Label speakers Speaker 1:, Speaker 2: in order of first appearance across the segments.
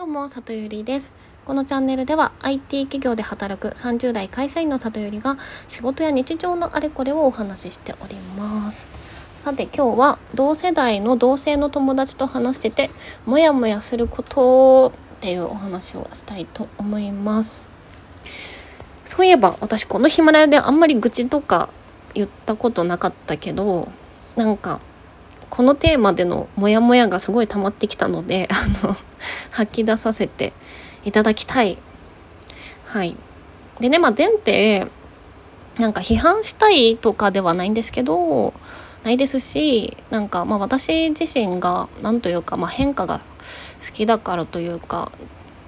Speaker 1: どうも里ゆりです。このチャンネルでは IT 企業で働く30代会社員の里ゆりが仕事や日常のあれこれをお話ししております。さて今日は同世代の同性の友達と話しててモヤモヤすることっていうお話をしたいと思います。そういえば私このヒマラヤであんまり愚痴とか言ったことなかったけどなんかこのテーマでのモヤモヤがすごい溜まってきたので あの吐き出させていただきたい。はい。でね、まあ、前提なんか批判したいとかではないんですけどないですしなんかまあ私自身が何というか、まあ、変化が好きだからというか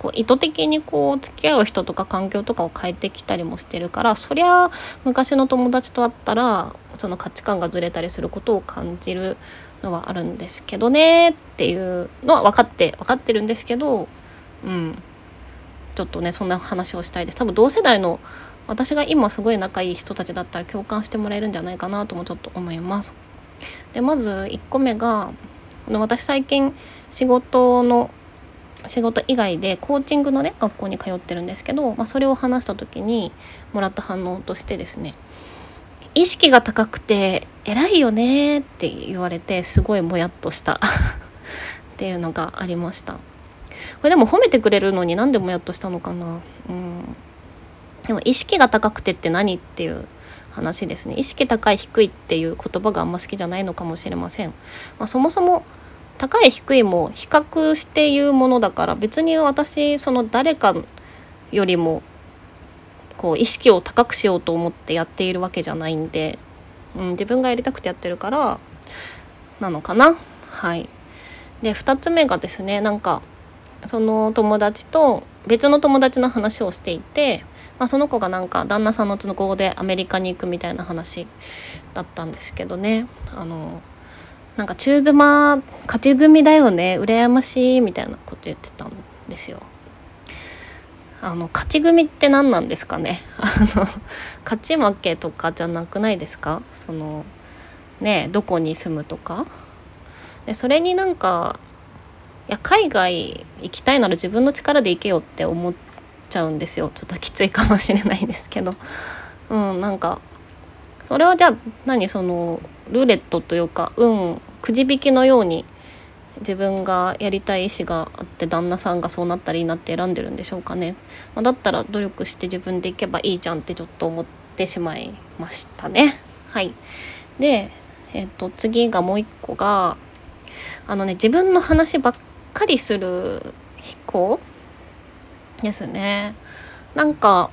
Speaker 1: こう意図的にこう付き合う人とか環境とかを変えてきたりもしてるからそりゃ昔の友達と会ったらその価値観がずれたりすることを感じるのはあるんですけどねっていうのは分かって分かってるんですけどうん。ちょっとねそんな話をしたいです。多分同世代の私が今すごい仲いい人たちだったら共感してもらえるんじゃないかなともちょっと思います。でまず1個目が私最近仕事の仕事以外でコーチングのね学校に通ってるんですけど、まあ、それを話した時にもらった反応としてですね意識が高くて偉いよねって言われてすごいもやっとした。っていうのがありました。これでも褒めてくれるのに何でもやっとしたのかな。うん。でも意識が高くてって何っていう話ですね。意識高い低いっていう言葉があんま好きじゃないのかもしれません、まあ、そもそも高い低いも比較して言うものだから別に私その誰かよりもこう意識を高くしようと思ってやっているわけじゃないんで、うん、自分がやりたくてやってるからなのかな？はい。で2つ目がですねなんかその友達と別の友達の話をしていて、まあ、その子がなんか旦那さんの都合でアメリカに行くみたいな話だったんですけどね。あのなんか中妻勝ち組だよね羨ましいみたいなこと言ってたんですよ。あの勝ち組って何なんですかね？あの勝ち負けとかじゃなくないですか？そのねどこに住むとか？でそれになんかいや海外行きたいなら自分の力で行けよって思っちゃうんですよ。ちょっときついかもしれないですけど。うんなんかそれはじゃあ何そのルーレットというか運くじ引きのように自分がやりたい意思があって旦那さんがそうなったらいいなって選んでるんでしょうかね、まあ、だったら努力して自分でいけばいいじゃんってちょっと思ってしまいましたね。はい。でえっ、と次がもう一個があのね自分の話ばっかりする飛行ですね。なんか、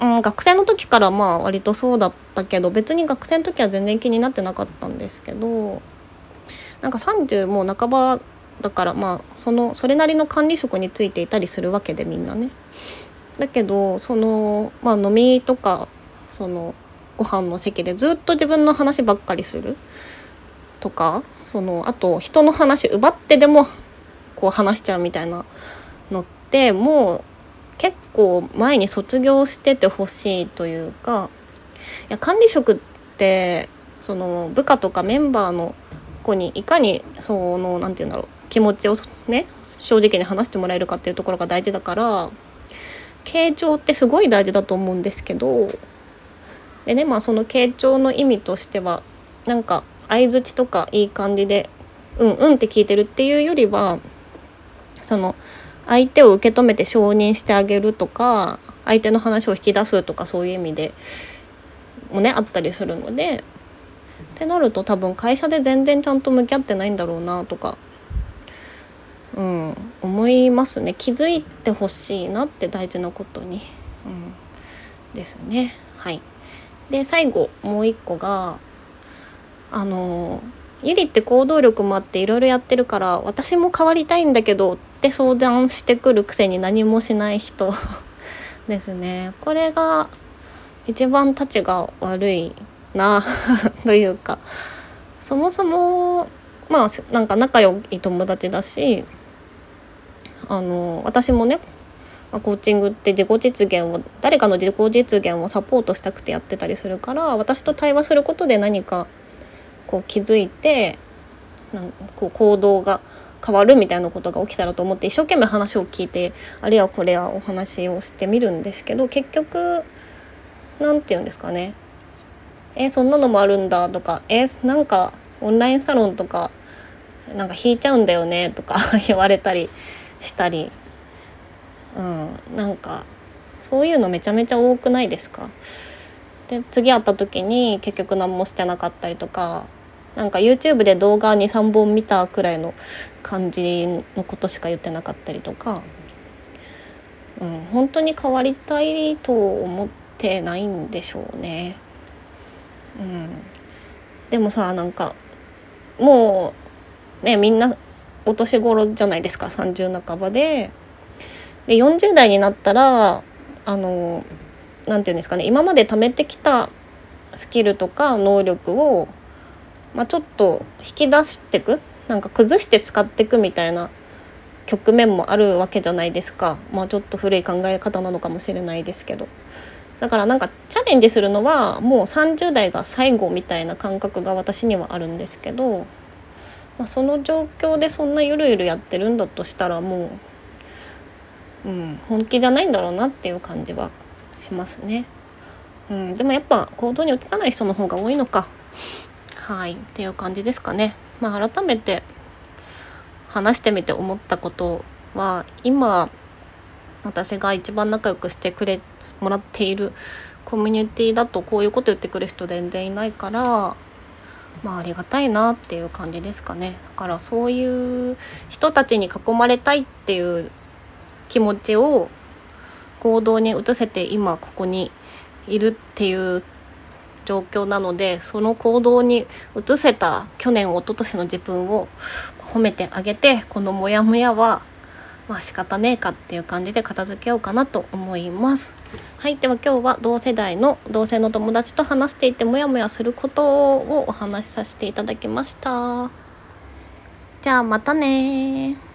Speaker 1: うん、学生の時からまあ割とそうだったけど別に学生の時は全然気になってなかったんですけどなんか30もう半ばだからまあそのそれなりの管理職についていたりするわけでみんなね。だけどそのまあ飲みとかそのご飯の席でずっと自分の話ばっかりするとかそのあと人の話奪ってでもこう話しちゃうみたいなのってもう結構前に卒業しててほしいというかや管理職ってその部下とかメンバーの子にいかにその何て言うんだろう気持ちをね正直に話してもらえるかっていうところが大事だから傾聴ってすごい大事だと思うんですけどでねまあその傾聴の意味としてはなんか相づちとかいい感じでうんうんって聞いてるっていうよりはその相手を受け止めて承認してあげるとか相手の話を引き出すとかそういう意味でもねあったりするのでってなると多分会社で全然ちゃんと向き合ってないんだろうなとか、うん、思いますね。気づいてほしいなって大事なことに、うん、ですね。はい。で最後もう一個があのゆりって行動力もあっていろいろやってるから私も変わりたいんだけどって相談してくるくせに何もしない人 ですね。これが一番たちが悪いな というか。そもそもまあなんか仲良い友達だしあの私もねコーチングって自己実現を誰かの自己実現をサポートしたくてやってたりするから私と対話することで何かこう気づいてなんこう行動が変わるみたいなことが起きたらと思って一生懸命話を聞いてあれやこれやお話をしてみるんですけど結局何て言うんですかね。えそんなのもあるんだとか。えなんかオンラインサロンとかなんか引いちゃうんだよねとか 言われたりしたり、うん、なんかそういうのめちゃめちゃ多くないですか？で次会った時に結局何もしてなかったりとか。なんか YouTube で動画23本見たくらいの感じのことしか言ってなかったりとか、うん、本当に変わりたいと思ってないんでしょうね。うん、でもさなんかもうねみんなお年頃じゃないですか30半ばで。で40代になったらあの何て言うんですかね今まで貯めてきたスキルとか能力を、まあ、ちょっと引き出してくなんか崩して使っていくみたいな局面もあるわけじゃないですかまあちょっと古い考え方なのかもしれないですけどだからなんかチャレンジするのはもう30代が最後みたいな感覚が私にはあるんですけど、まあ、その状況でそんなゆるゆるやってるんだとしたらもう、うん、本気じゃないんだろうなっていう感じはしますね。うん、でもやっぱ行動に移さない人の方が多いのか。はいっていう感じですかね。まあ改めて話してみて思ったことは今私が一番仲良くしてくれもらっているコミュニティだとこういうこと言ってくる人全然いないからまあありがたいなっていう感じですかね。だからそういう人たちに囲まれたいっていう気持ちを行動に移せて今ここにいるっていう状況なのでその行動に移せた去年一昨年の自分を褒めてあげてこのモヤモヤはまあ仕方ねえかっていう感じで片付けようかなと思います。はい、では今日は同世代の同性の友達と話していてモヤモヤすることをお話しさせていただきました。じゃあまたね